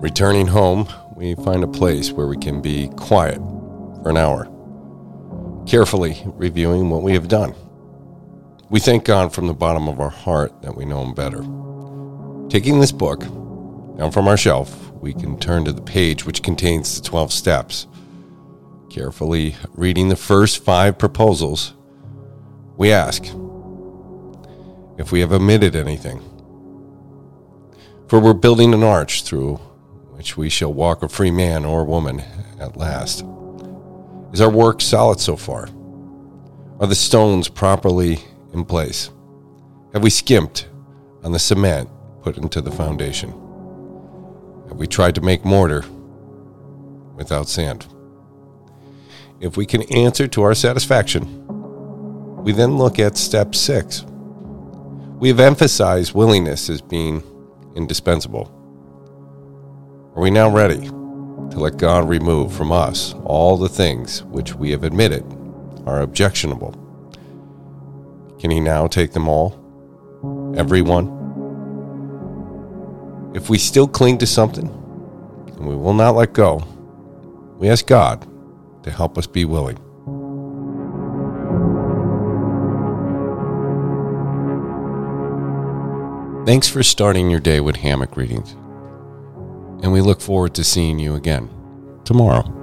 Returning home, we find a place where we can be quiet for an hour, carefully reviewing what we have done. We thank God from the bottom of our heart that we know Him better. Taking this book down from our shelf, we can turn to the page which contains the 12 steps. Carefully reading the first five proposals, we ask if we have omitted anything. For we're building an arch through which we shall walk a free man or woman at last. Is our work solid so far? Are the stones properly in place? Have we skimped on the cement put into the foundation? We tried to make mortar without sand? If we can answer to our satisfaction, we then look at step six. We have emphasized willingness as being indispensable. Are we now ready to let God remove from us all the things which we have admitted are objectionable? Can He now take them all? Everyone? If we still cling to something and we will not let go, we ask God to help us be willing. Thanks for starting your day with hammock readings and we look forward to seeing you again tomorrow.